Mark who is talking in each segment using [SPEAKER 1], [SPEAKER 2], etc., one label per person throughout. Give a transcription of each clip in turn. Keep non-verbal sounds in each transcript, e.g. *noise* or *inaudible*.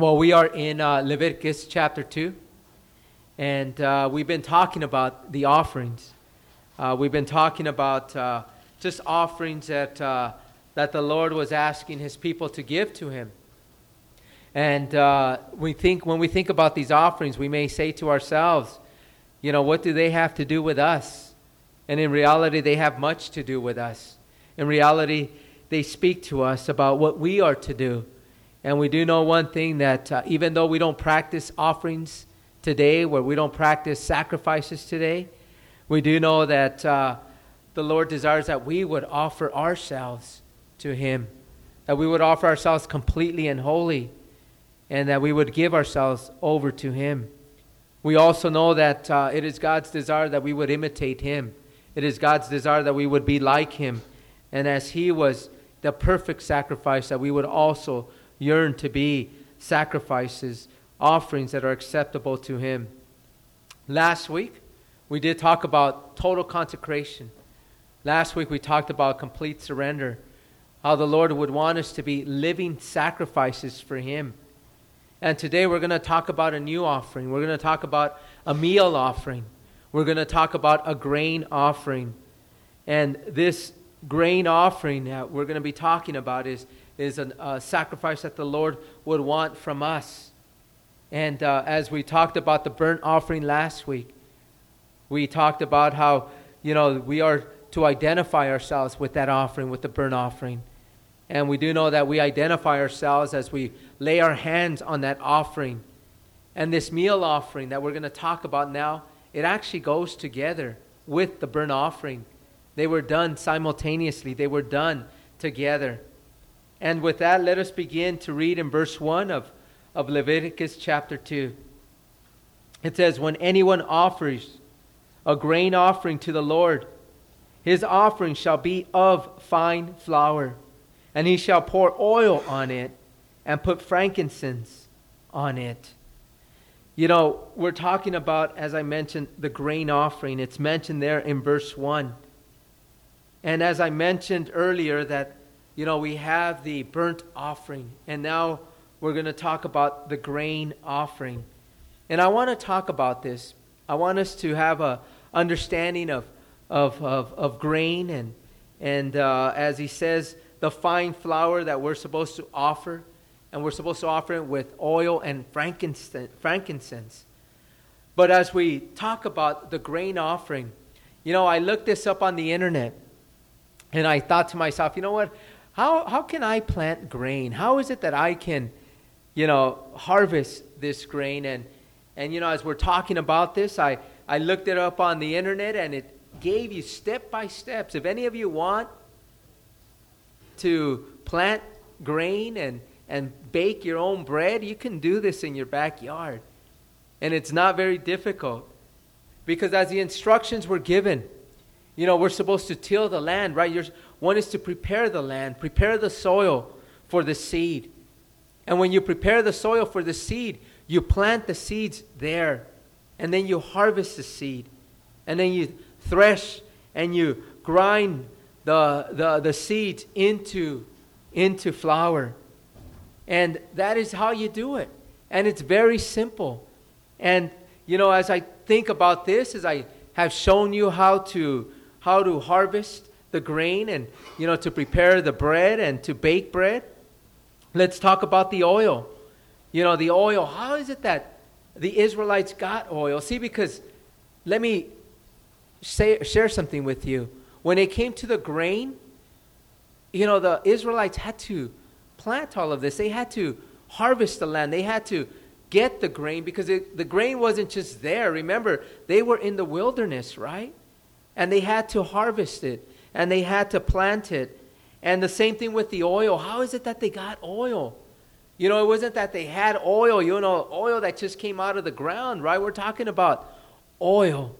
[SPEAKER 1] Well, we are in uh, Leviticus chapter 2, and uh, we've been talking about the offerings. Uh, we've been talking about uh, just offerings that, uh, that the Lord was asking his people to give to him. And uh, we think, when we think about these offerings, we may say to ourselves, you know, what do they have to do with us? And in reality, they have much to do with us. In reality, they speak to us about what we are to do and we do know one thing that uh, even though we don't practice offerings today, where we don't practice sacrifices today, we do know that uh, the Lord desires that we would offer ourselves to Him, that we would offer ourselves completely and wholly, and that we would give ourselves over to Him. We also know that uh, it is God's desire that we would imitate Him. It is God's desire that we would be like Him. And as He was the perfect sacrifice, that we would also yearn to be sacrifices, offerings that are acceptable to Him. Last week, we did talk about total consecration. Last week, we talked about complete surrender, how the Lord would want us to be living sacrifices for Him. And today, we're going to talk about a new offering. We're going to talk about a meal offering. We're going to talk about a grain offering. And this grain offering that we're going to be talking about is is a, a sacrifice that the Lord would want from us. And uh, as we talked about the burnt offering last week, we talked about how, you know, we are to identify ourselves with that offering, with the burnt offering. And we do know that we identify ourselves as we lay our hands on that offering. And this meal offering that we're going to talk about now, it actually goes together with the burnt offering. They were done simultaneously, they were done together. And with that, let us begin to read in verse 1 of, of Leviticus chapter 2. It says, When anyone offers a grain offering to the Lord, his offering shall be of fine flour, and he shall pour oil on it and put frankincense on it. You know, we're talking about, as I mentioned, the grain offering. It's mentioned there in verse 1. And as I mentioned earlier, that you know, we have the burnt offering, and now we're going to talk about the grain offering. And I want to talk about this. I want us to have a understanding of, of, of, of grain and, and uh, as he says, the fine flour that we're supposed to offer. And we're supposed to offer it with oil and frankincense. But as we talk about the grain offering, you know, I looked this up on the internet and I thought to myself, you know what? How, how can I plant grain? How is it that I can, you know, harvest this grain? And, and you know, as we're talking about this, I, I looked it up on the internet and it gave you step by steps. If any of you want to plant grain and, and bake your own bread, you can do this in your backyard. And it's not very difficult. Because as the instructions were given, you know, we're supposed to till the land, right? You're, one is to prepare the land, prepare the soil for the seed. And when you prepare the soil for the seed, you plant the seeds there. And then you harvest the seed. And then you thresh and you grind the, the, the seeds into, into flour. And that is how you do it. And it's very simple. And, you know, as I think about this, as I have shown you how to, how to harvest the grain and, you know, to prepare the bread and to bake bread. Let's talk about the oil. You know, the oil, how is it that the Israelites got oil? See, because let me say, share something with you. When it came to the grain, you know, the Israelites had to plant all of this. They had to harvest the land. They had to get the grain because it, the grain wasn't just there. Remember, they were in the wilderness, right? And they had to harvest it and they had to plant it. And the same thing with the oil. How is it that they got oil? You know, it wasn't that they had oil, you know, oil that just came out of the ground, right? We're talking about oil.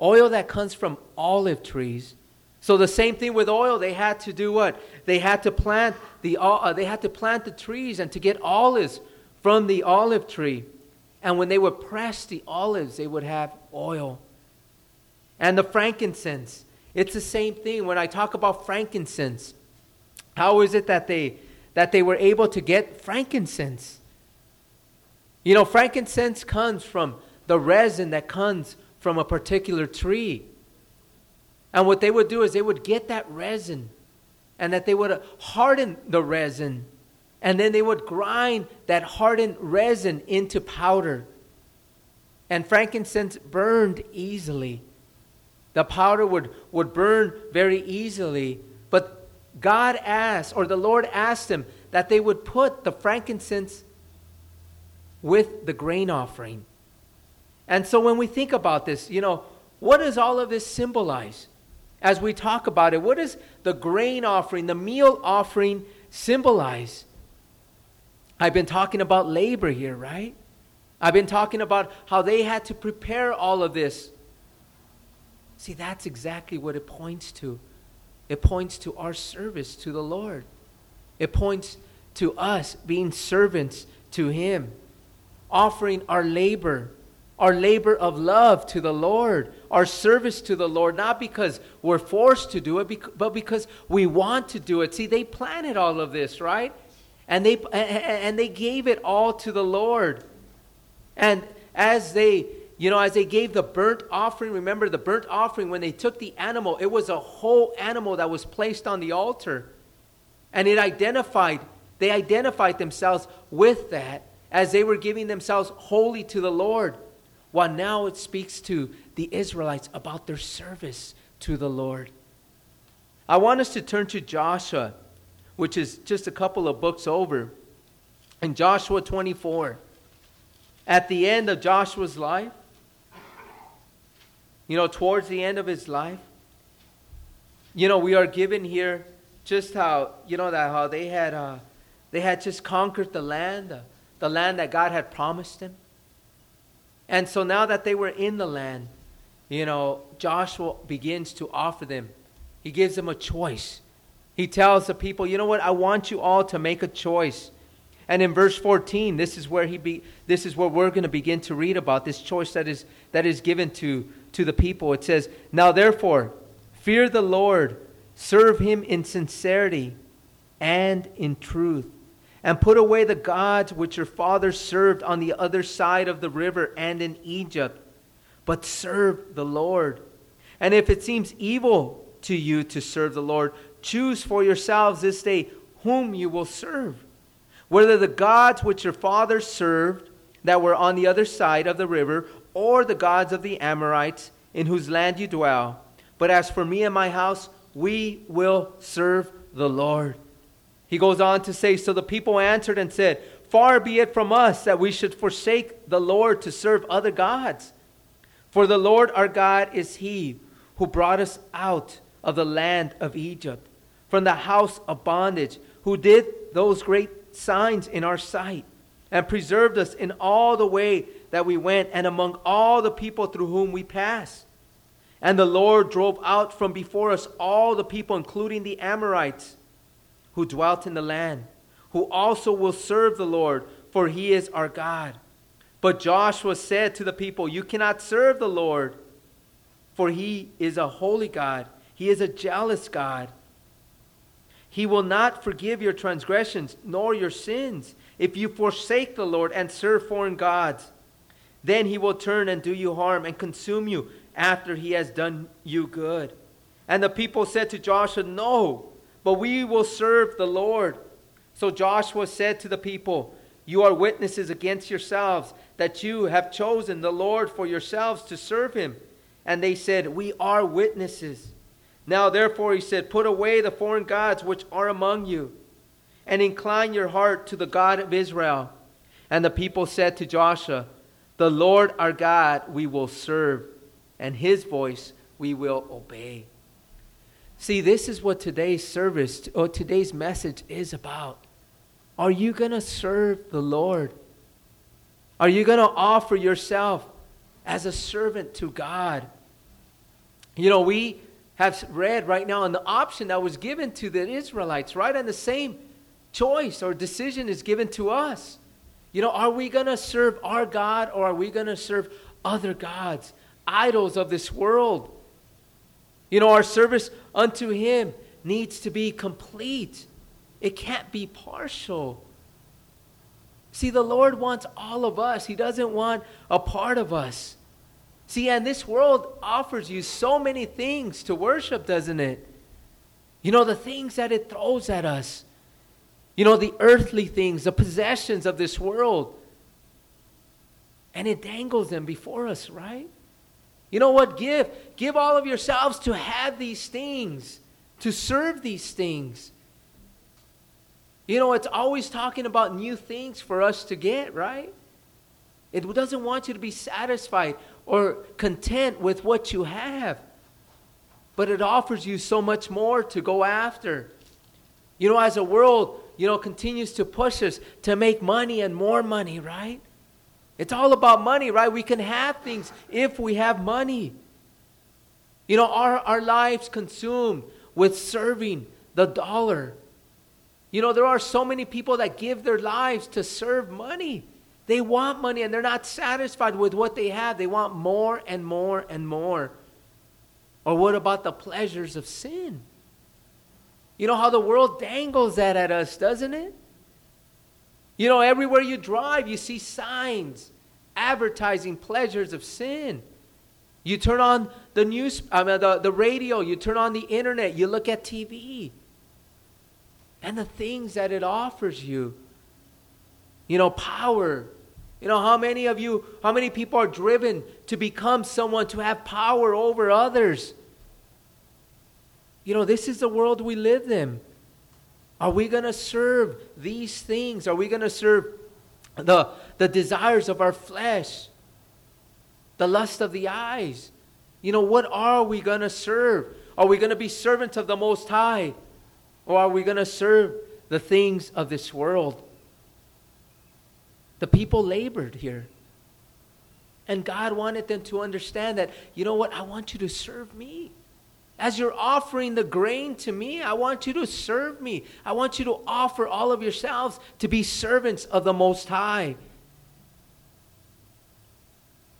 [SPEAKER 1] Oil that comes from olive trees. So the same thing with oil, they had to do what? They had to plant the uh, they had to plant the trees and to get olives from the olive tree. And when they would press the olives, they would have oil. And the frankincense. It's the same thing when I talk about frankincense. How is it that they that they were able to get frankincense? You know, frankincense comes from the resin that comes from a particular tree. And what they would do is they would get that resin and that they would harden the resin and then they would grind that hardened resin into powder. And frankincense burned easily. The powder would, would burn very easily. But God asked, or the Lord asked them, that they would put the frankincense with the grain offering. And so when we think about this, you know, what does all of this symbolize? As we talk about it, what does the grain offering, the meal offering symbolize? I've been talking about labor here, right? I've been talking about how they had to prepare all of this. See, that's exactly what it points to. It points to our service to the Lord. It points to us being servants to Him, offering our labor, our labor of love to the Lord, our service to the Lord, not because we're forced to do it, but because we want to do it. See, they planted all of this, right? and they and they gave it all to the Lord. And as they, you know, as they gave the burnt offering, remember the burnt offering when they took the animal, it was a whole animal that was placed on the altar. And it identified they identified themselves with that as they were giving themselves wholly to the Lord. While now it speaks to the Israelites about their service to the Lord. I want us to turn to Joshua which is just a couple of books over, in Joshua 24. At the end of Joshua's life, you know, towards the end of his life, you know, we are given here just how, you know, that how they had, uh, they had just conquered the land, uh, the land that God had promised them. And so now that they were in the land, you know, Joshua begins to offer them. He gives them a choice. He tells the people, you know what? I want you all to make a choice. And in verse 14, this is where he be, this is where we're going to begin to read about this choice that is that is given to to the people. It says, "Now therefore, fear the Lord, serve him in sincerity and in truth, and put away the gods which your fathers served on the other side of the river and in Egypt, but serve the Lord. And if it seems evil to you to serve the Lord, Choose for yourselves this day whom you will serve. Whether the gods which your fathers served that were on the other side of the river, or the gods of the Amorites in whose land you dwell. But as for me and my house, we will serve the Lord. He goes on to say, So the people answered and said, Far be it from us that we should forsake the Lord to serve other gods. For the Lord our God is He who brought us out of the land of Egypt from the house of bondage, who did those great signs in our sight, and preserved us in all the way that we went, and among all the people through whom we passed. And the Lord drove out from before us all the people, including the Amorites, who dwelt in the land, who also will serve the Lord, for he is our God. But Joshua said to the people, You cannot serve the Lord, for he is a holy God. He is a jealous God. He will not forgive your transgressions nor your sins if you forsake the Lord and serve foreign gods. Then he will turn and do you harm and consume you after he has done you good. And the people said to Joshua, No, but we will serve the Lord. So Joshua said to the people, You are witnesses against yourselves that you have chosen the Lord for yourselves to serve him. And they said, We are witnesses. Now, therefore, he said, Put away the foreign gods which are among you, and incline your heart to the God of Israel. And the people said to Joshua, The Lord our God we will serve, and his voice we will obey. See, this is what today's service or today's message is about. Are you going to serve the Lord? Are you going to offer yourself as a servant to God? You know, we have read right now on the option that was given to the Israelites, right? And the same choice or decision is given to us. You know, are we going to serve our God or are we going to serve other gods, idols of this world? You know, our service unto Him needs to be complete, it can't be partial. See, the Lord wants all of us, He doesn't want a part of us. See, and this world offers you so many things to worship, doesn't it? You know, the things that it throws at us. You know, the earthly things, the possessions of this world. And it dangles them before us, right? You know what? Give. Give all of yourselves to have these things, to serve these things. You know, it's always talking about new things for us to get, right? It doesn't want you to be satisfied or content with what you have, but it offers you so much more to go after. You know, as a world, you know, continues to push us to make money and more money, right? It's all about money, right? We can have things if we have money. You know, our, our lives consumed with serving the dollar. You know, there are so many people that give their lives to serve money. They want money and they're not satisfied with what they have. They want more and more and more. Or what about the pleasures of sin? You know how the world dangles that at us, doesn't it? You know, everywhere you drive, you see signs advertising pleasures of sin. You turn on the news, I mean, the, the radio, you turn on the internet, you look at TV, and the things that it offers you. You know, power, you know, how many of you, how many people are driven to become someone to have power over others? You know, this is the world we live in. Are we going to serve these things? Are we going to serve the, the desires of our flesh, the lust of the eyes? You know, what are we going to serve? Are we going to be servants of the Most High? Or are we going to serve the things of this world? The people labored here. And God wanted them to understand that, you know what, I want you to serve me. As you're offering the grain to me, I want you to serve me. I want you to offer all of yourselves to be servants of the Most High.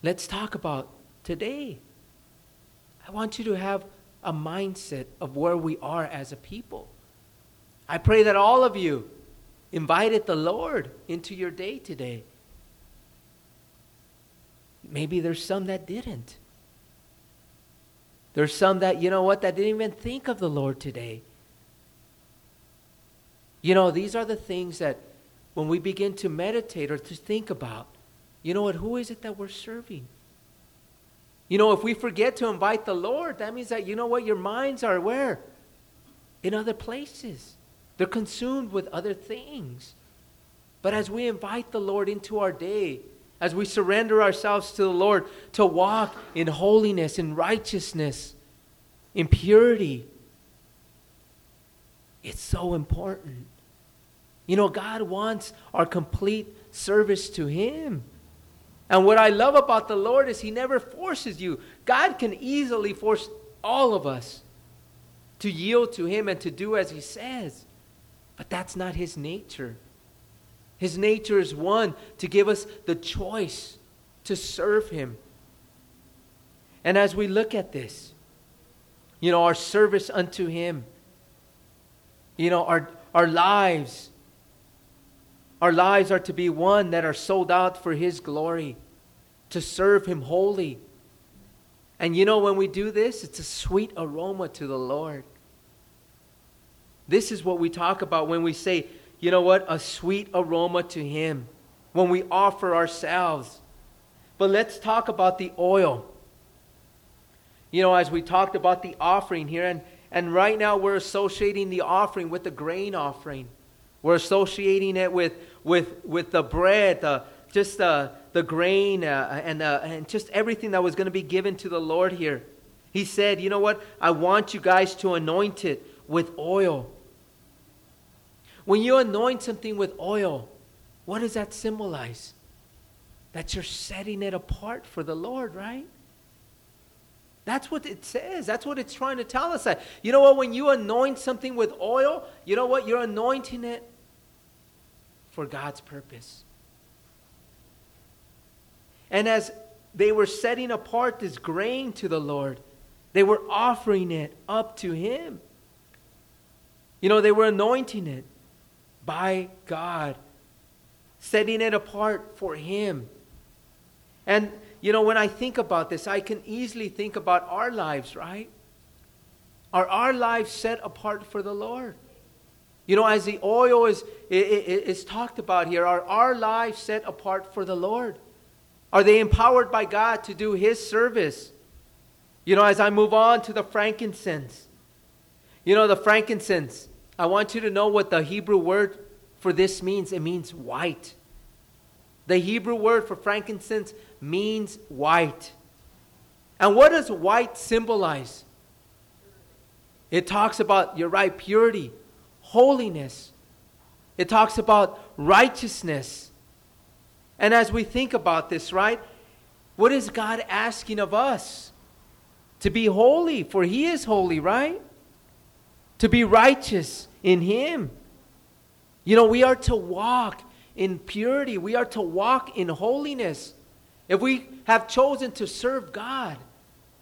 [SPEAKER 1] Let's talk about today. I want you to have a mindset of where we are as a people. I pray that all of you invited the Lord into your day today. Maybe there's some that didn't. There's some that, you know what, that didn't even think of the Lord today. You know, these are the things that when we begin to meditate or to think about, you know what, who is it that we're serving? You know, if we forget to invite the Lord, that means that, you know what, your minds are where? In other places. They're consumed with other things. But as we invite the Lord into our day, as we surrender ourselves to the Lord to walk in holiness, in righteousness, in purity, it's so important. You know, God wants our complete service to Him. And what I love about the Lord is He never forces you. God can easily force all of us to yield to Him and to do as He says. But that's not his nature. His nature is one to give us the choice to serve him. And as we look at this, you know, our service unto him, you know, our, our lives, our lives are to be one that are sold out for his glory, to serve him wholly. And you know, when we do this, it's a sweet aroma to the Lord. This is what we talk about when we say, you know what, a sweet aroma to Him, when we offer ourselves. But let's talk about the oil. You know, as we talked about the offering here, and, and right now we're associating the offering with the grain offering. We're associating it with, with, with the bread, the, just the, the grain, uh, and, uh, and just everything that was going to be given to the Lord here. He said, You know what? I want you guys to anoint it with oil. When you anoint something with oil, what does that symbolize? That you're setting it apart for the Lord, right? That's what it says. That's what it's trying to tell us. That you know what? When you anoint something with oil, you know what? You're anointing it for God's purpose. And as they were setting apart this grain to the Lord, they were offering it up to Him. You know, they were anointing it by God. setting it apart for Him. And, you know, when I think about this, I can easily think about our lives, right? Are our lives set apart for the Lord? You know, as the oil is, is talked about here, are our lives set apart for the Lord? Are they empowered by God to do His service? You know, as I move on to the frankincense, you know, the frankincense, I want you to know what the Hebrew word for this means. It means white. The Hebrew word for frankincense means white. And what does white symbolize? It talks about, you're right, purity, holiness. It talks about righteousness. And as we think about this, right, what is God asking of us? To be holy, for He is holy, right? To be righteous in Him. You know, we are to walk in purity, we are to walk in holiness. If we have chosen to serve God,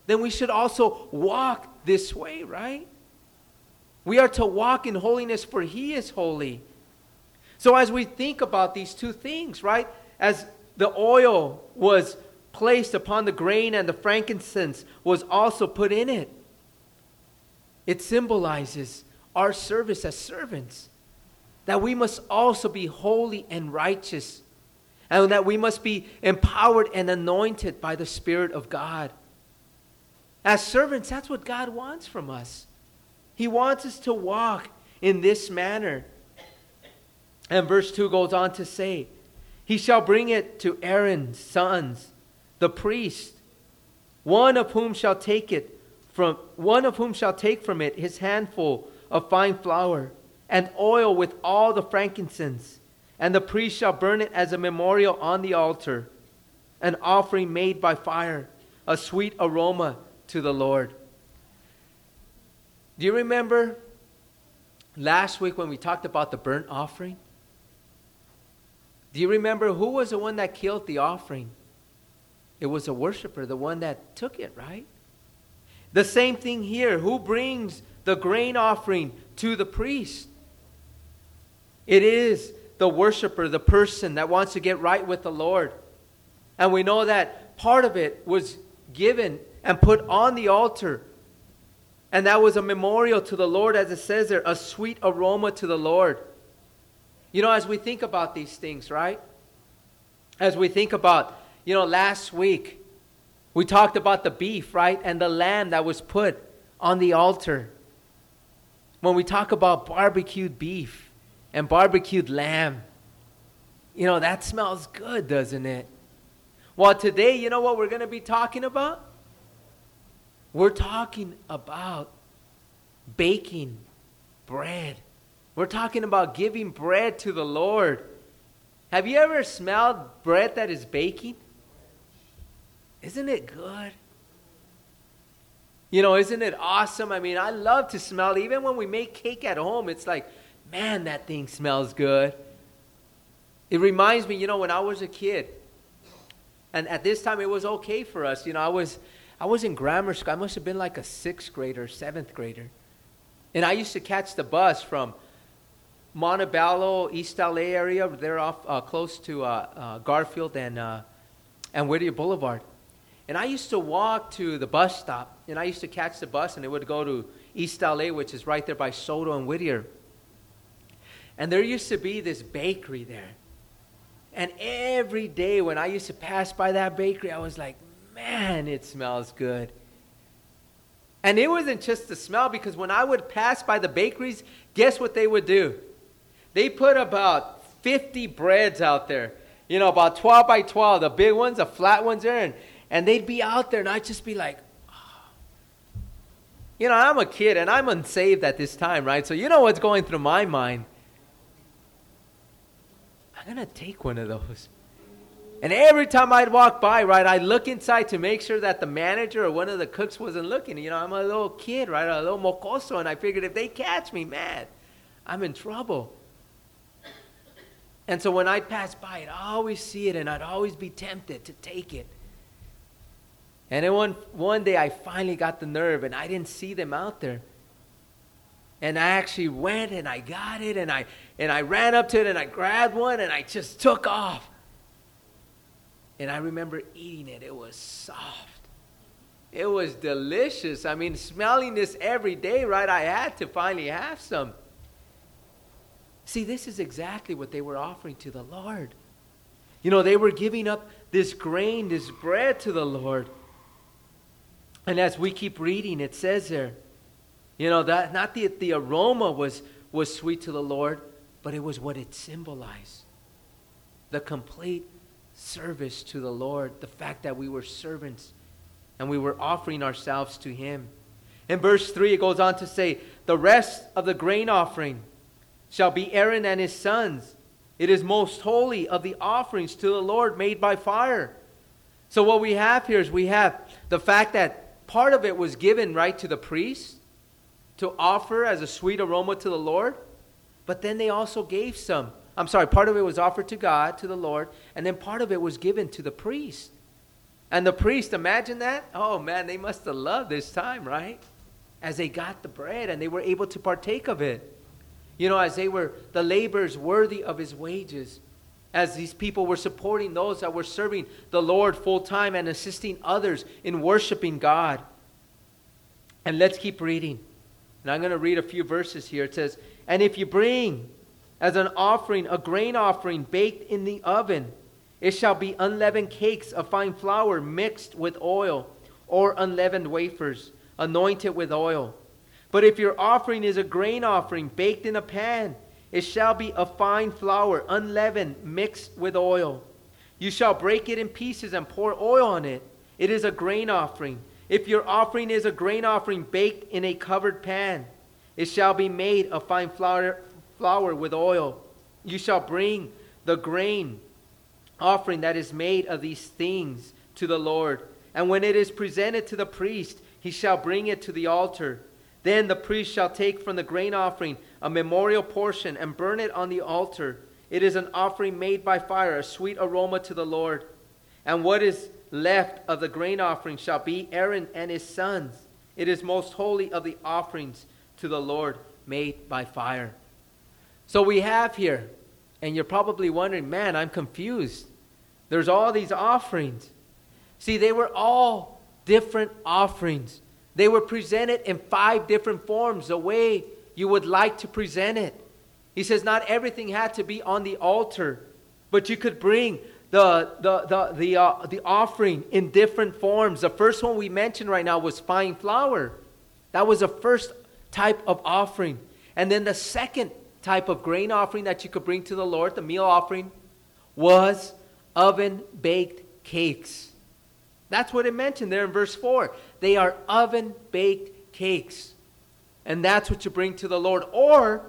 [SPEAKER 1] then we should also walk this way, right? We are to walk in holiness, for He is holy. So, as we think about these two things, right? As the oil was placed upon the grain and the frankincense was also put in it, it symbolizes our service as servants. That we must also be holy and righteous, and that we must be empowered and anointed by the Spirit of God. As servants, that's what God wants from us. He wants us to walk in this manner. And verse 2 goes on to say, He shall bring it to Aaron's sons, the priest, one of whom shall take it from one of whom shall take from it his handful of fine flour and oil with all the frankincense, and the priest shall burn it as a memorial on the altar, an offering made by fire, a sweet aroma to the Lord. Do you remember last week when we talked about the burnt offering? Do you remember who was the one that killed the offering? It was a worshiper, the one that took it, right? The same thing here. Who brings the grain offering to the priest? It is the worshiper, the person that wants to get right with the Lord. And we know that part of it was given and put on the altar and that was a memorial to the Lord, as it says there, a sweet aroma to the Lord. You know, as we think about these things, right? As we think about, you know, last week, we talked about the beef, right? And the lamb that was put on the altar. When we talk about barbecued beef and barbecued lamb, you know, that smells good, doesn't it? Well, today, you know what we're going to be talking about? We're talking about baking bread. We're talking about giving bread to the Lord. Have you ever smelled bread that is baking? Isn't it good? You know, isn't it awesome? I mean, I love to smell. Even when we make cake at home, it's like, man, that thing smells good. It reminds me, you know, when I was a kid, and at this time it was okay for us. You know, I was I was in grammar school. I must have been like a sixth grader, seventh grader. And I used to catch the bus from Montebello, East LA area. They're off uh, close to uh, uh, Garfield and, uh, and Whittier Boulevard. And I used to walk to the bus stop, and I used to catch the bus, and it would go to East LA, which is right there by Soto and Whittier. And there used to be this bakery there. And every day when I used to pass by that bakery, I was like, man, it smells good. And it wasn't just the smell, because when I would pass by the bakeries, guess what they would do? They put about 50 breads out there, you know, about 12 by 12, the big ones, the flat ones there, and, and they'd be out there, and I'd just be like, oh. you know, I'm a kid and I'm unsaved at this time, right? So you know what's going through my mind. I'm going to take one of those. And every time I'd walk by, right, I'd look inside to make sure that the manager or one of the cooks wasn't looking. You know, I'm a little kid, right, a little mocoso, and I figured if they catch me, man, I'm in trouble. And so when I'd pass by, I'd always see it, and I'd always be tempted to take it. And then one, one day I finally got the nerve, and I didn't see them out there. And I actually went and I got it and I and I ran up to it and I grabbed one and I just took off. And I remember eating it. It was soft. It was delicious. I mean, smelling this every day, right? I had to finally have some. See, this is exactly what they were offering to the Lord. You know, they were giving up this grain, this bread to the Lord. And as we keep reading, it says there, you know, that not the, the aroma was, was sweet to the Lord, but it was what it symbolized. The complete service to the Lord, the fact that we were servants and we were offering ourselves to Him. In verse 3, it goes on to say, The rest of the grain offering shall be Aaron and his sons. It is most holy of the offerings to the Lord made by fire. So, what we have here is we have the fact that part of it was given right to the priest to offer as a sweet aroma to the Lord, but then they also gave some. I'm sorry, part of it was offered to God, to the Lord, and then part of it was given to the priest. And the priest, imagine that? Oh man, they must have loved this time, right? As they got the bread and they were able to partake of it. You know, as they were the laborers worthy of his wages, as these people were supporting those that were serving the Lord full time and assisting others in worshiping God. And let's keep reading. And I'm going to read a few verses here. It says, And if you bring as an offering a grain offering baked in the oven, it shall be unleavened cakes of fine flour mixed with oil, or unleavened wafers, anointed with oil. But if your offering is a grain offering baked in a pan, it shall be a fine flour, unleavened, mixed with oil. You shall break it in pieces and pour oil on it. It is a grain offering. If your offering is a grain offering baked in a covered pan, it shall be made of fine flour, flour with oil. You shall bring the grain offering that is made of these things to the Lord. And when it is presented to the priest, he shall bring it to the altar. Then the priest shall take from the grain offering a memorial portion and burn it on the altar. It is an offering made by fire, a sweet aroma to the Lord. And what is left of the grain offering shall be Aaron and his sons. It is most holy of the offerings to the Lord made by fire. So we have here and you're probably wondering, man, I'm confused. There's all these offerings. See, they were all different offerings. They were presented in five different forms, the way you would like to present it. He says not everything had to be on the altar, but you could bring the, the, the, the, uh, the offering in different forms. The first one we mentioned right now was fine flour. That was the first type of offering. And then the second type of grain offering that you could bring to the Lord, the meal offering, was oven baked cakes. That's what it mentioned there in verse 4. They are oven baked cakes. And that's what you bring to the Lord. Or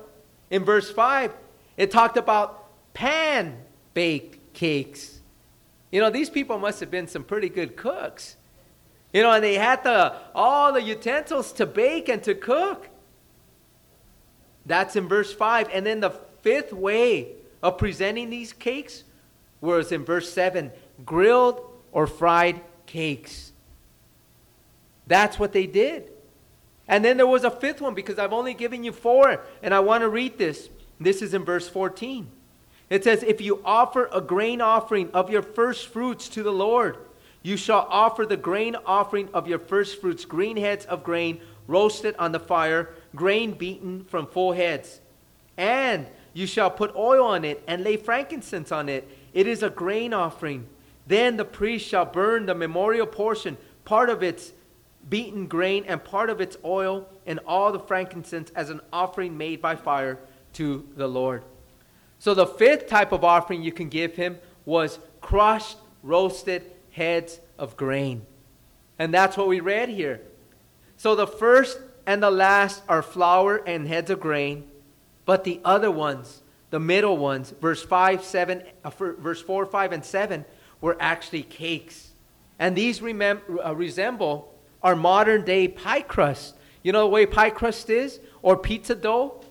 [SPEAKER 1] in verse 5, it talked about pan baked cakes. You know, these people must have been some pretty good cooks. You know, and they had the all the utensils to bake and to cook. That's in verse 5. And then the fifth way of presenting these cakes was in verse 7 grilled or fried cakes. That's what they did. And then there was a fifth one because I've only given you four, and I want to read this. This is in verse 14. It says, If you offer a grain offering of your first fruits to the Lord, you shall offer the grain offering of your first fruits, green heads of grain roasted on the fire, grain beaten from full heads. And you shall put oil on it and lay frankincense on it. It is a grain offering. Then the priest shall burn the memorial portion, part of its beaten grain and part of its oil, and all the frankincense as an offering made by fire to the Lord. So the fifth type of offering you can give him was crushed, roasted heads of grain. And that's what we read here. So the first and the last are flour and heads of grain, but the other ones, the middle ones, verse 5, 7, uh, verse 4, 5, and 7, were actually cakes. And these remem- uh, resemble our modern day pie crust. You know the way pie crust is? Or pizza dough?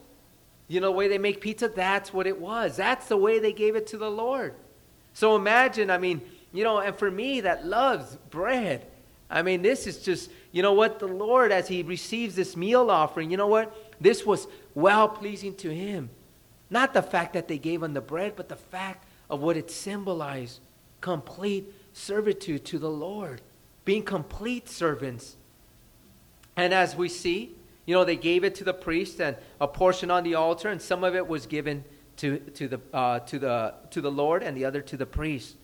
[SPEAKER 1] You know the way they make pizza? That's what it was. That's the way they gave it to the Lord. So imagine, I mean, you know, and for me that loves bread, I mean, this is just, you know what? The Lord, as He receives this meal offering, you know what? This was well pleasing to Him. Not the fact that they gave Him the bread, but the fact of what it symbolized complete servitude to the Lord, being complete servants. And as we see, you know, they gave it to the priest and a portion on the altar, and some of it was given to, to, the, uh, to, the, to the Lord and the other to the priest.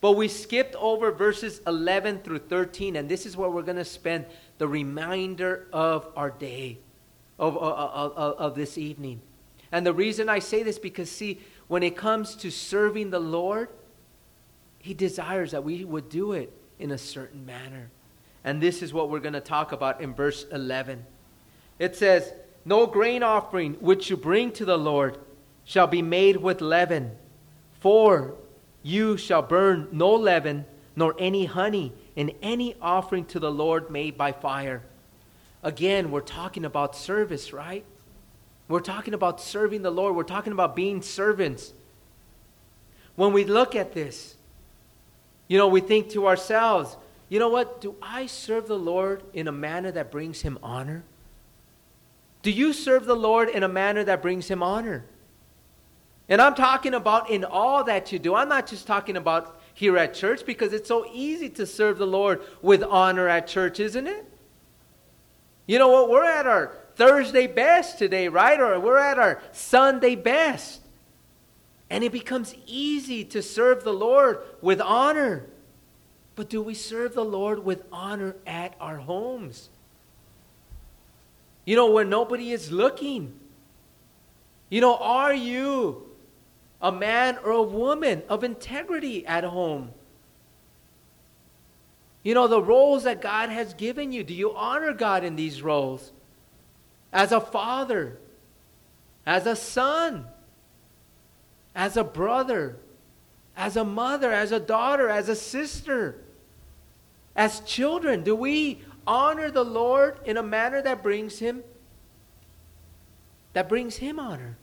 [SPEAKER 1] But we skipped over verses 11 through 13, and this is where we're going to spend the remainder of our day, of, of, of, of this evening. And the reason I say this because, see, when it comes to serving the Lord, He desires that we would do it in a certain manner. And this is what we're going to talk about in verse 11. It says, No grain offering which you bring to the Lord shall be made with leaven, for you shall burn no leaven nor any honey in any offering to the Lord made by fire. Again, we're talking about service, right? We're talking about serving the Lord. We're talking about being servants. When we look at this, you know, we think to ourselves, you know what? Do I serve the Lord in a manner that brings him honor? Do you serve the Lord in a manner that brings him honor? And I'm talking about in all that you do. I'm not just talking about here at church because it's so easy to serve the Lord with honor at church, isn't it? You know what? We're at our Thursday best today, right? Or we're at our Sunday best. And it becomes easy to serve the Lord with honor. But do we serve the Lord with honor at our homes? You know, when nobody is looking. You know, are you a man or a woman of integrity at home? You know, the roles that God has given you, do you honor God in these roles? As a father, as a son, as a brother, as a mother, as a daughter, as a sister, as children, do we honor the Lord in a manner that brings him that brings him honor?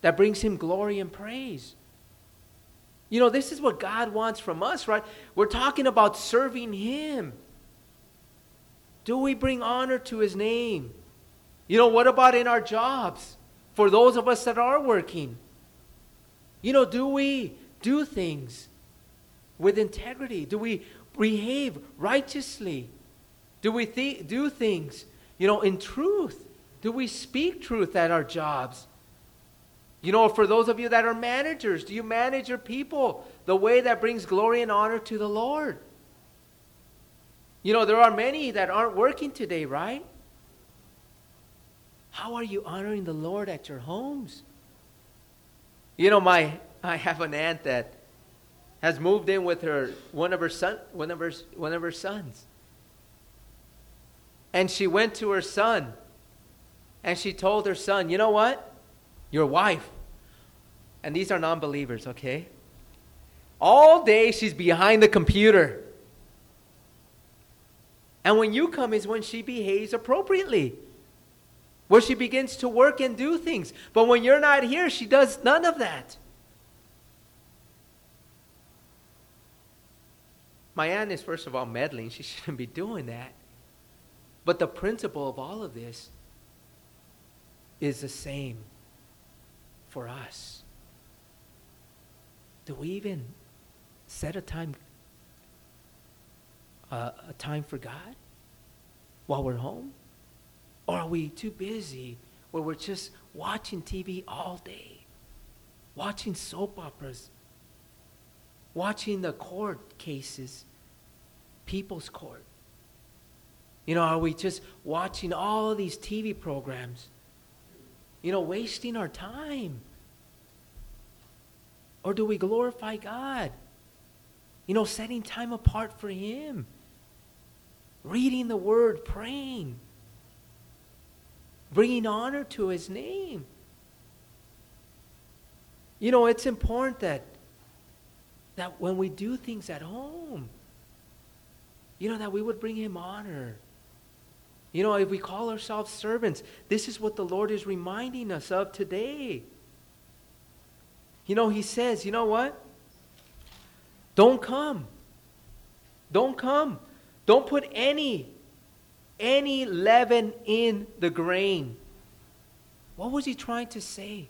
[SPEAKER 1] that brings him glory and praise. You know, this is what God wants from us, right? We're talking about serving him. Do we bring honor to his name? You know, what about in our jobs? For those of us that are working, you know, do we do things with integrity? Do we behave righteously? Do we th- do things, you know, in truth? Do we speak truth at our jobs? You know, for those of you that are managers, do you manage your people the way that brings glory and honor to the Lord? You know, there are many that aren't working today, right? How are you honoring the Lord at your homes? You know, my I have an aunt that has moved in with her one of her son one of her one of her sons. And she went to her son and she told her son, "You know what? your wife, and these are non believers, okay? All day she's behind the computer. And when you come is when she behaves appropriately, where she begins to work and do things. But when you're not here, she does none of that. My aunt is, first of all, meddling. She *laughs* shouldn't be doing that. But the principle of all of this is the same for us? Do we even set a time uh, a time for God while we're home? Or are we too busy where we're just watching TV all day, watching soap operas, watching the court cases, people's court? You know, are we just watching all these TV programs you know, wasting our time? Or do we glorify God? You know, setting time apart for Him, reading the Word, praying, bringing honor to His name. You know, it's important that, that when we do things at home, you know, that we would bring Him honor. You know, if we call ourselves servants, this is what the Lord is reminding us of today. You know, He says, you know what? Don't come. Don't come Don't put any any leaven in the grain. What was he trying to say?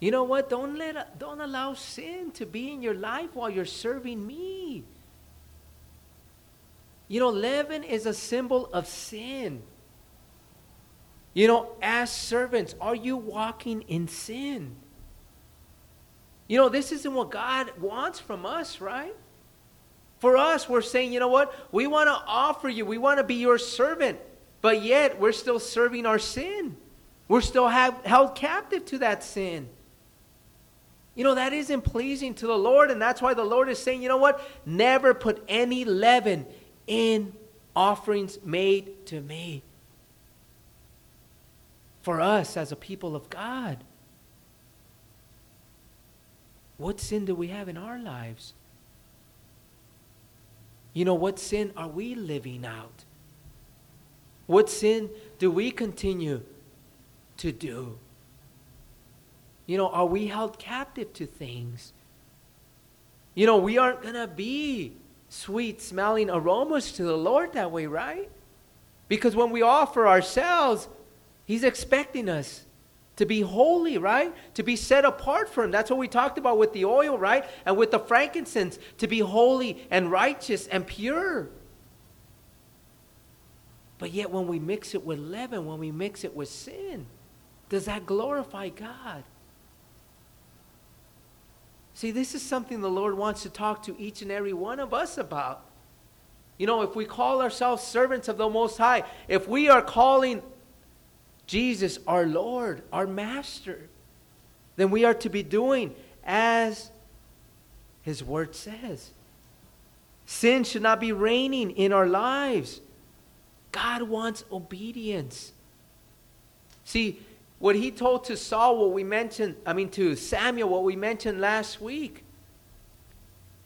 [SPEAKER 1] You know what? Don't let don't allow sin to be in your life while you're serving me. You know, leaven is a symbol of sin. You know, as servants, are you walking in sin? You know, this isn't what God wants from us, right? For us, we're saying, you know what? We want to offer you, we want to be your servant, but yet we're still serving our sin. We're still have, held captive to that sin. You know, that isn't pleasing to the Lord, and that's why the Lord is saying, you know what? Never put any leaven in offerings made to me. For us as a people of God, what sin do we have in our lives? You know, what sin are we living out? What sin do we continue to do? You know, are we held captive to things? You know, we aren't going to be sweet smelling aromas to the Lord that way, right? Because when we offer ourselves, He's expecting us to be holy, right? To be set apart for Him. That's what we talked about with the oil, right? And with the frankincense, to be holy and righteous and pure. But yet, when we mix it with leaven, when we mix it with sin, does that glorify God? See, this is something the Lord wants to talk to each and every one of us about. You know, if we call ourselves servants of the Most High, if we are calling Jesus our Lord, our Master, then we are to be doing as His Word says. Sin should not be reigning in our lives. God wants obedience. See, what he told to Saul, what we mentioned, I mean to Samuel, what we mentioned last week.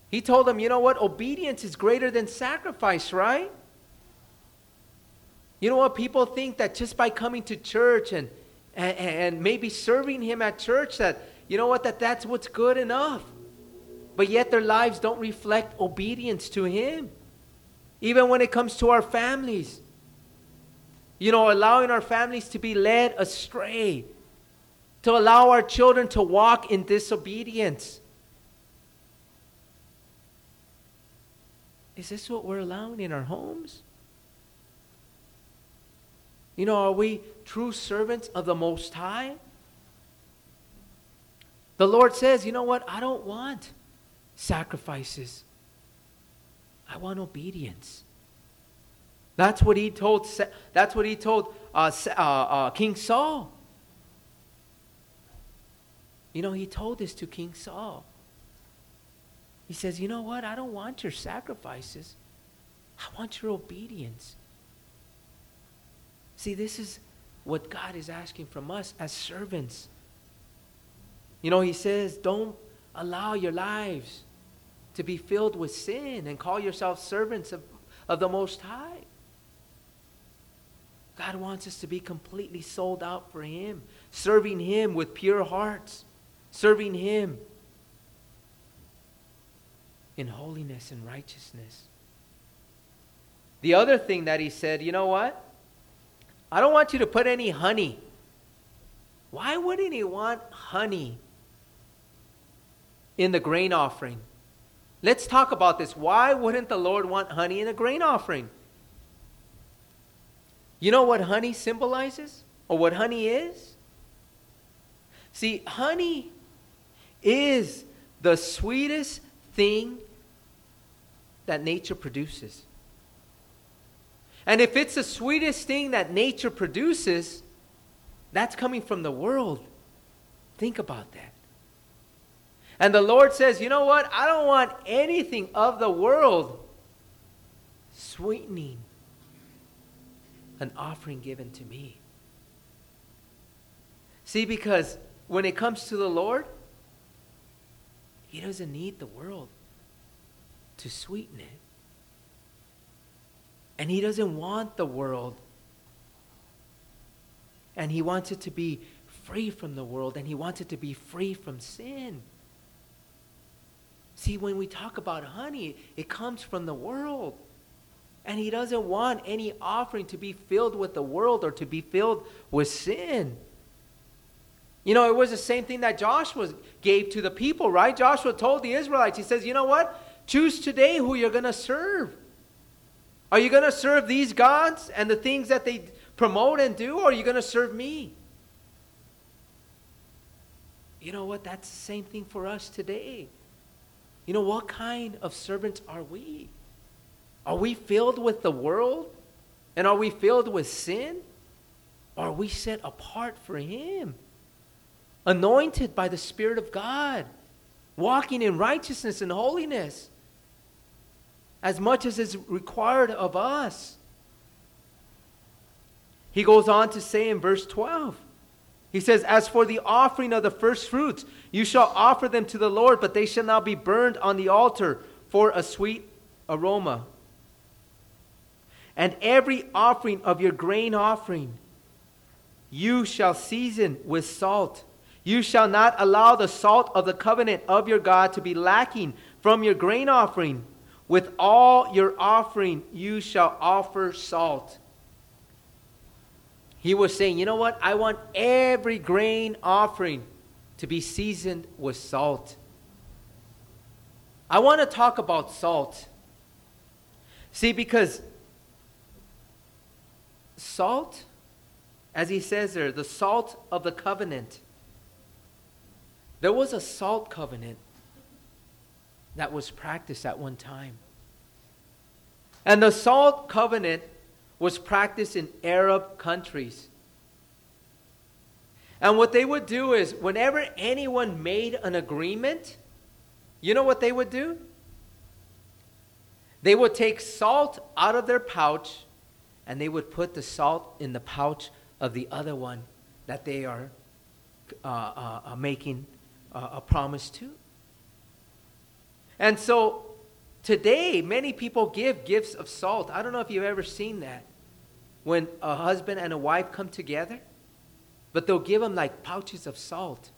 [SPEAKER 1] He told him, you know what? Obedience is greater than sacrifice, right? You know what? People think that just by coming to church and, and, and maybe serving him at church, that, you know what, that that's what's good enough. But yet their lives don't reflect obedience to him. Even when it comes to our families. You know, allowing our families to be led astray, to allow our children to walk in disobedience. Is this what we're allowing in our homes? You know, are we true servants of the Most High? The Lord says, you know what? I don't want sacrifices, I want obedience. That's what he told, that's what he told uh, uh, uh, King Saul. You know, he told this to King Saul. He says, You know what? I don't want your sacrifices, I want your obedience. See, this is what God is asking from us as servants. You know, he says, Don't allow your lives to be filled with sin and call yourselves servants of, of the Most High. God wants us to be completely sold out for Him, serving Him with pure hearts, serving Him in holiness and righteousness. The other thing that He said, you know what? I don't want you to put any honey. Why wouldn't He want honey in the grain offering? Let's talk about this. Why wouldn't the Lord want honey in a grain offering? You know what honey symbolizes or what honey is? See, honey is the sweetest thing that nature produces. And if it's the sweetest thing that nature produces, that's coming from the world. Think about that. And the Lord says, you know what? I don't want anything of the world sweetening an offering given to me. See, because when it comes to the Lord, He doesn't need the world to sweeten it. And He doesn't want the world. And He wants it to be free from the world, and He wants it to be free from sin. See, when we talk about honey, it comes from the world. And He doesn't want any offering to be filled with the world or to be filled with sin. You know, it was the same thing that Joshua gave to the people, right? Joshua told the Israelites, he says, You know what? Choose today who you're going to serve. Are you going to serve these gods and the things that they promote and do, or are you going to serve me? You know what? That's the same thing for us today. You know, what kind of servants are we? Are we filled with the world? And are we filled with sin? Or are we set apart for Him? Anointed by the Spirit of God, walking in righteousness and holiness as much as is required of us. He goes on to say in verse 12, he says, As for the offering of the first fruits, you shall offer them to the Lord, but they shall not be burned on the altar for a sweet aroma. And every offering of your grain offering, you shall season with salt. You shall not allow the salt of the covenant of your God to be lacking from your grain offering. With all your offering, you shall offer salt. He was saying, You know what? I want every grain offering to be seasoned with salt. I want to talk about salt. See, because salt, as he says there, the salt of the covenant, there was a salt covenant that was practiced at one time. And the salt covenant was practiced in Arab countries. And what they would do is, whenever anyone made an agreement, you know what they would do? They would take salt out of their pouch and they would put the salt in the pouch of the other one that they are uh, uh, uh making a promise to. And so today, many people give gifts of salt. I don't know if you've ever seen that. When a husband and a wife come together, but they'll give them like pouches of salt.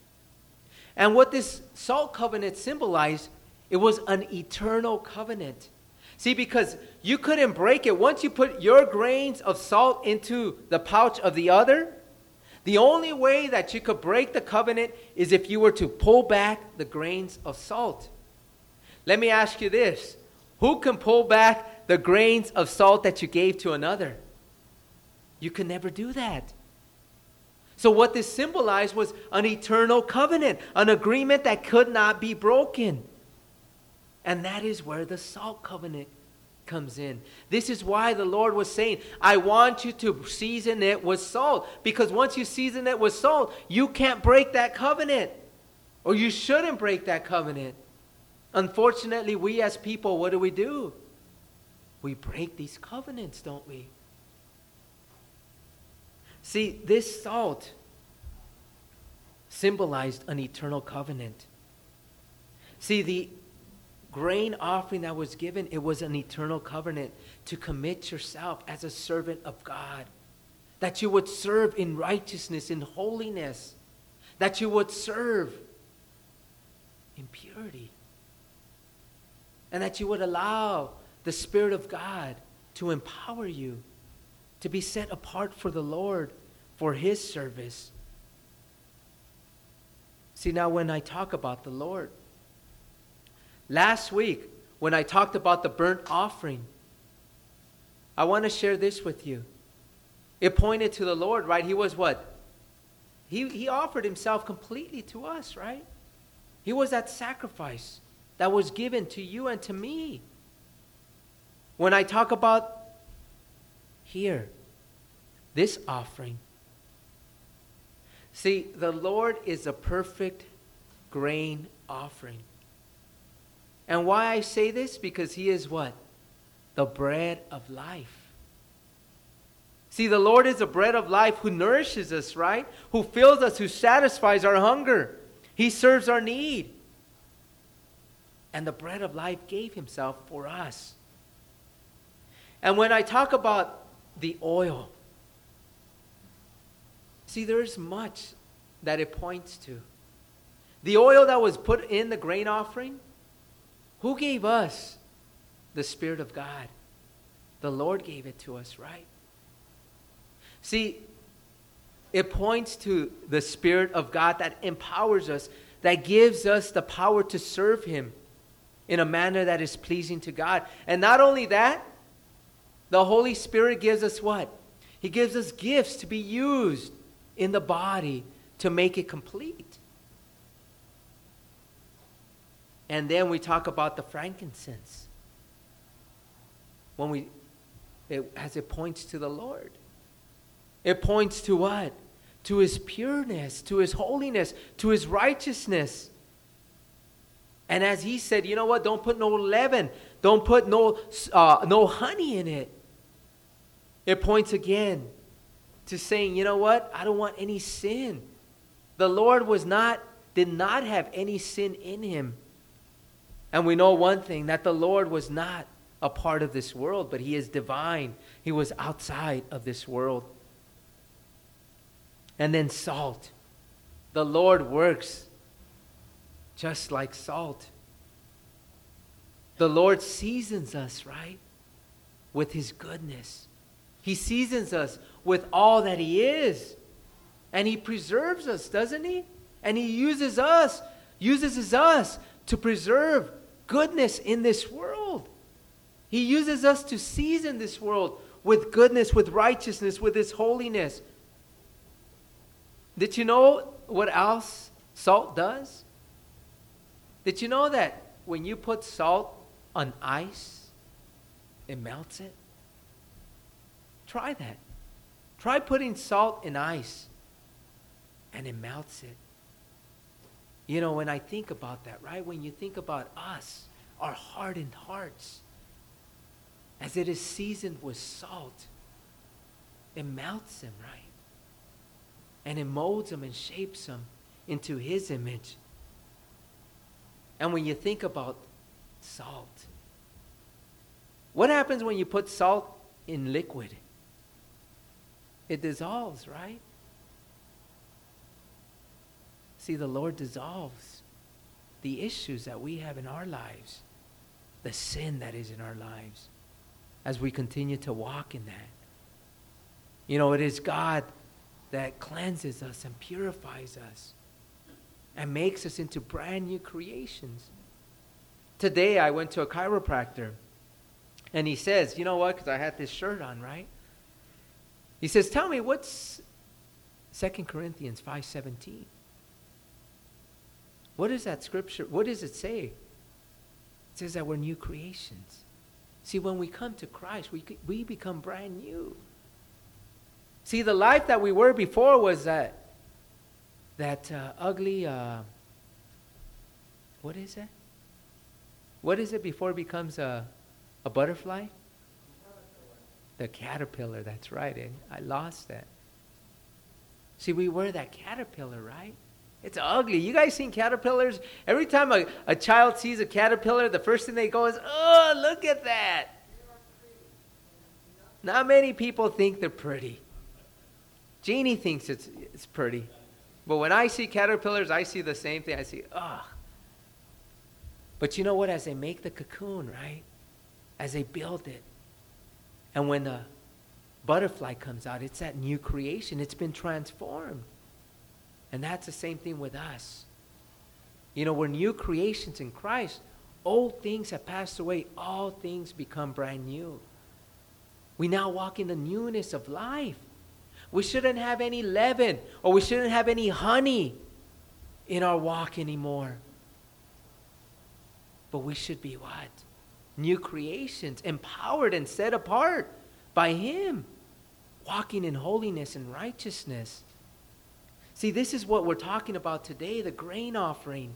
[SPEAKER 1] And what this salt covenant symbolized, it was an eternal covenant. See, because you couldn't break it. Once you put your grains of salt into the pouch of the other, the only way that you could break the covenant is if you were to pull back the grains of salt. Let me ask you this who can pull back the grains of salt that you gave to another? You can never do that. So, what this symbolized was an eternal covenant, an agreement that could not be broken. And that is where the salt covenant comes in. This is why the Lord was saying, I want you to season it with salt. Because once you season it with salt, you can't break that covenant. Or you shouldn't break that covenant. Unfortunately, we as people, what do we do? We break these covenants, don't we? See, this salt symbolized an eternal covenant. See, the grain offering that was given, it was an eternal covenant to commit yourself as a servant of God. That you would serve in righteousness, in holiness. That you would serve in purity and that you would allow the Spirit of God to empower you to be set apart for the Lord for His service. See, now when I talk about the Lord, last week when I talked about the burnt offering, I want to share this with you. It pointed to the Lord, right? He was what? He, he offered himself completely to us, right? He was that sacrifice that was given to you and to me. When I talk about here, this offering, see, the Lord is a perfect grain offering. And why I say this? Because He is what? The bread of life. See, the Lord is the bread of life who nourishes us, right? Who fills us, who satisfies our hunger. He serves our need and the bread of life gave himself for us. And when I talk about the oil, see, there's much that it points to. The oil that was put in the grain offering, who gave us? The Spirit of God. The Lord gave it to us, right? See, it points to the Spirit of God that empowers us, that gives us the power to serve Him in a manner that is pleasing to God. And not only that, the Holy Spirit gives us what? He gives us gifts to be used in the body to make it complete. And then we talk about the frankincense. When we it, as it points to the Lord. It points to what? To his pureness, to his holiness, to his righteousness. And as he said, you know what? Don't put no leaven. Don't put no, uh, no honey in it. It points again to saying, you know what? I don't want any sin. The Lord was not, did not have any sin in him. And we know one thing that the Lord was not a part of this world, but he is divine. He was outside of this world. And then salt. The Lord works just like salt. The Lord seasons us, right? With his goodness. He seasons us with all that he is. And he preserves us, doesn't he? And he uses us, uses us to preserve goodness in this world. He uses us to season this world with goodness, with righteousness, with his holiness. Did you know what else salt does? Did you know that when you put salt on ice, it melts it? Try that. Try putting salt in ice and it melts it. You know, when I think about that, right? When you think about us, our hardened hearts, as it is seasoned with salt, it melts them, right? And it molds them and shapes them into His image. And when you think about salt, what happens when you put salt in liquid? It dissolves, right? See, the Lord dissolves the issues that we have in our lives, the sin that is in our lives, as we continue to walk in that. You know, it is God that cleanses us and purifies us and makes us into brand new creations. Today I went to a chiropractor and he says, You know what? Because I had this shirt on, right? He says, Tell me, what's 2 Corinthians 5.17? What is that scripture? What does it say? It says that we're new creations. See, when we come to Christ, we, we become brand new. See, the life that we were before was that that uh, ugly. Uh, what is it? What is it before it becomes a, a butterfly? The caterpillar. That's right. Eh? I lost that. See, we were that caterpillar, right? It's ugly. You guys seen caterpillars? Every time a, a child sees a caterpillar, the first thing they go is, oh, look at that. Not many people think they're pretty. Jeannie thinks it's, it's pretty. But when I see caterpillars, I see the same thing. I see, ugh. But you know what? As they make the cocoon, right? As they build it, and when the butterfly comes out, it's that new creation. It's been transformed. And that's the same thing with us. You know, we're new creations in Christ. Old things have passed away, all things become brand new. We now walk in the newness of life. We shouldn't have any leaven or we shouldn't have any honey in our walk anymore. But we should be what? New creations, empowered and set apart by Him, walking in holiness and righteousness. See, this is what we're talking about today the grain offering.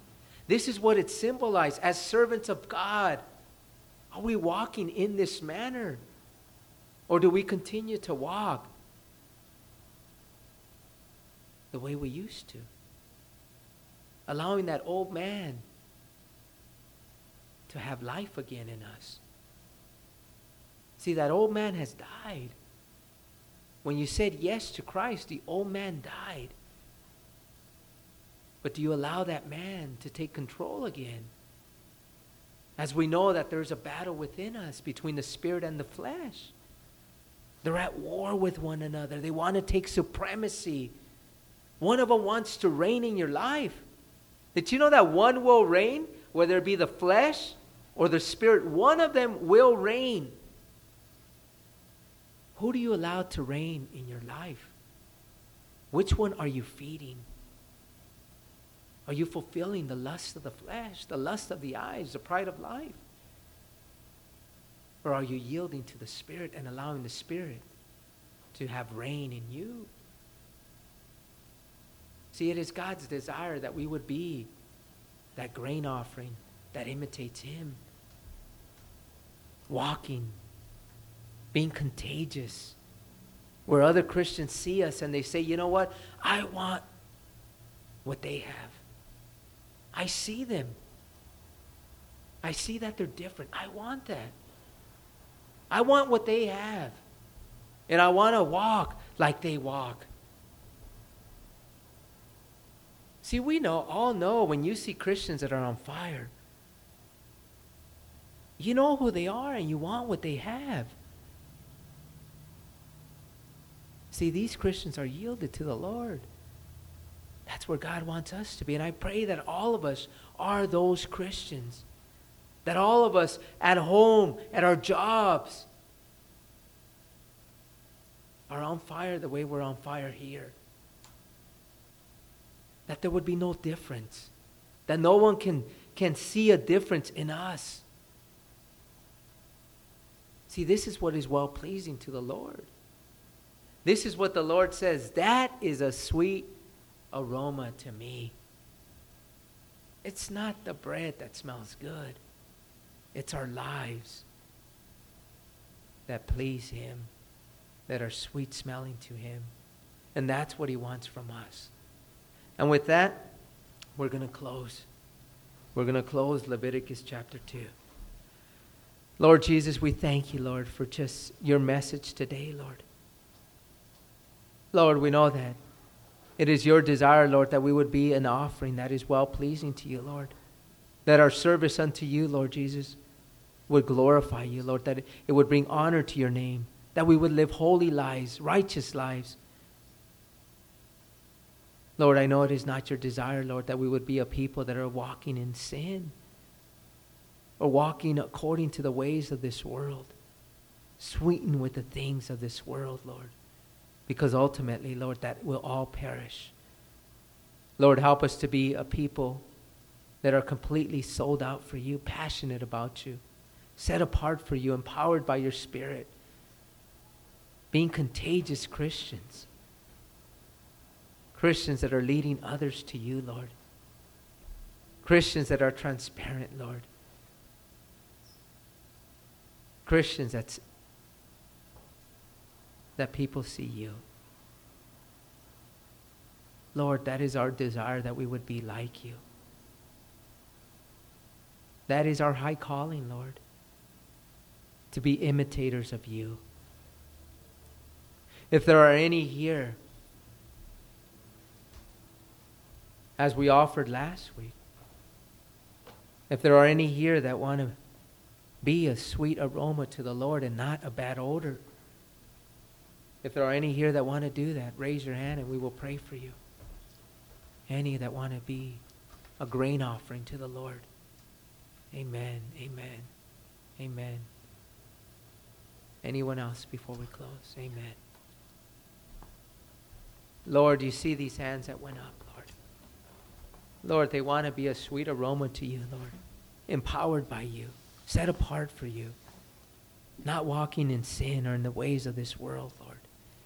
[SPEAKER 1] This is what it symbolized as servants of God. Are we walking in this manner? Or do we continue to walk the way we used to. Allowing that old man to have life again in us. See, that old man has died. When you said yes to Christ, the old man died. But do you allow that man to take control again? As we know that there's a battle within us between the spirit and the flesh. They're at war with one another. They want to take supremacy. One of them wants to reign in your life. Did you know that one will reign, whether it be the flesh or the spirit? One of them will reign. Who do you allow to reign in your life? Which one are you feeding? Are you fulfilling the lust of the flesh, the lust of the eyes, the pride of life? Or are you yielding to the Spirit and allowing the Spirit to have reign in you? See, it is God's desire that we would be that grain offering that imitates Him. Walking, being contagious, where other Christians see us and they say, you know what? I want what they have. I see them. I see that they're different. I want that. I want what they have. And I want to walk like they walk. See, we know, all know when you see Christians that are on fire, you know who they are and you want what they have. See, these Christians are yielded to the Lord. That's where God wants us to be. And I pray that all of us are those Christians. That all of us at home, at our jobs, are on fire the way we're on fire here. That there would be no difference. That no one can, can see a difference in us. See, this is what is well pleasing to the Lord. This is what the Lord says. That is a sweet aroma to me. It's not the bread that smells good. It's our lives that please Him, that are sweet smelling to Him. And that's what He wants from us. And with that, we're going to close. We're going to close Leviticus chapter 2. Lord Jesus, we thank you, Lord, for just your message today, Lord. Lord, we know that it is your desire, Lord, that we would be an offering that is well pleasing to you, Lord. That our service unto you, Lord Jesus, would glorify you, Lord, that it would bring honor to your name, that we would live holy lives, righteous lives. Lord, I know it is not your desire, Lord, that we would be a people that are walking in sin or walking according to the ways of this world, sweetened with the things of this world, Lord, because ultimately, Lord, that will all perish. Lord, help us to be a people that are completely sold out for you, passionate about you set apart for you, empowered by your Spirit, being contagious Christians. Christians that are leading others to you, Lord. Christians that are transparent, Lord. Christians that's, that people see you. Lord, that is our desire that we would be like you. That is our high calling, Lord to be imitators of you. If there are any here, as we offered last week, if there are any here that want to be a sweet aroma to the Lord and not a bad odor, if there are any here that want to do that, raise your hand and we will pray for you. Any that want to be a grain offering to the Lord. Amen. Amen. Amen. Anyone else before we close? Amen. Lord, you see these hands that went up, Lord. They want to be a sweet aroma to you, Lord. Empowered by you, set apart for you. Not walking in sin or in the ways of this world, Lord.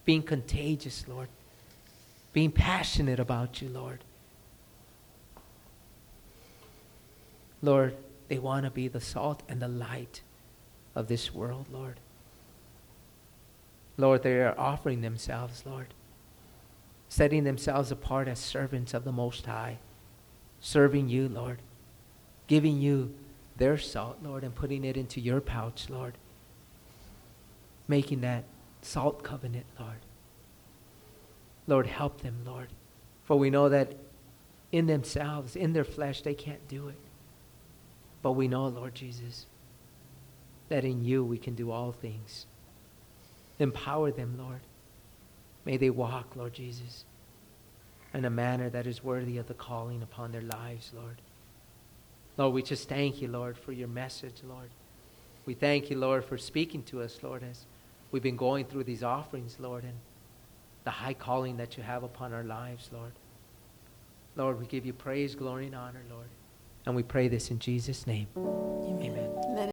[SPEAKER 1] Being contagious, Lord. Being passionate about you, Lord. Lord, they want to be the salt and the light of this world, Lord. Lord, they are offering themselves, Lord, setting themselves apart as servants of the Most High, serving you, Lord, giving you their salt, Lord, and putting it into your pouch, Lord, making that salt covenant, Lord. Lord, help them, Lord, for we know that in themselves, in their flesh, they can't do it. But we know, Lord Jesus, that in you we can do all things Empower them, Lord. May they walk, Lord Jesus, in a manner that is worthy of the calling upon their lives, Lord. Lord, we just thank you, Lord, for your message, Lord. We thank you, Lord, for speaking to us, Lord, as we've been going through these offerings, Lord, and the high calling that you have upon our lives, Lord. Lord, we give you praise, glory, and honor, Lord. And we pray this in Jesus' name. Amen.
[SPEAKER 2] Let